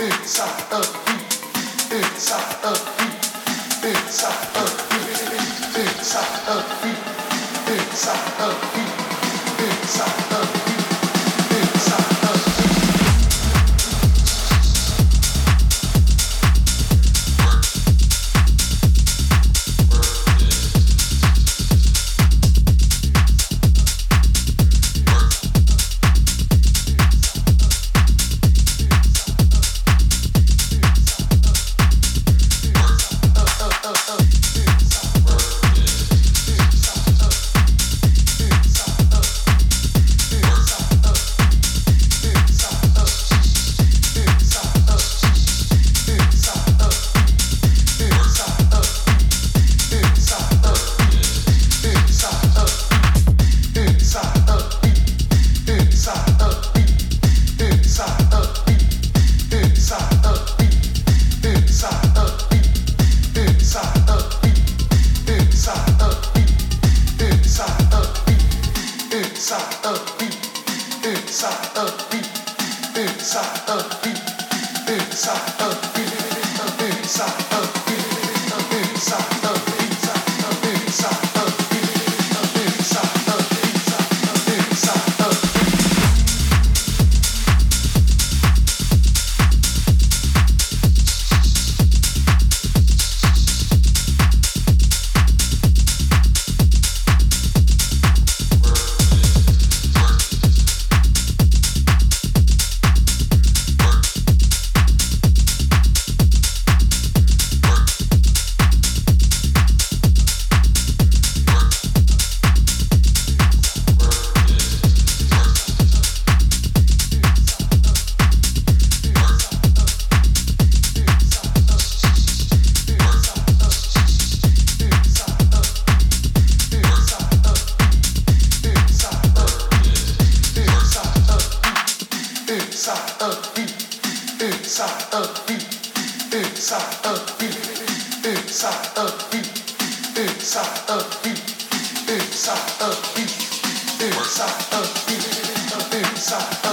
inside of me, inside of me. inside of me, inside of me, inside of me, inside of me.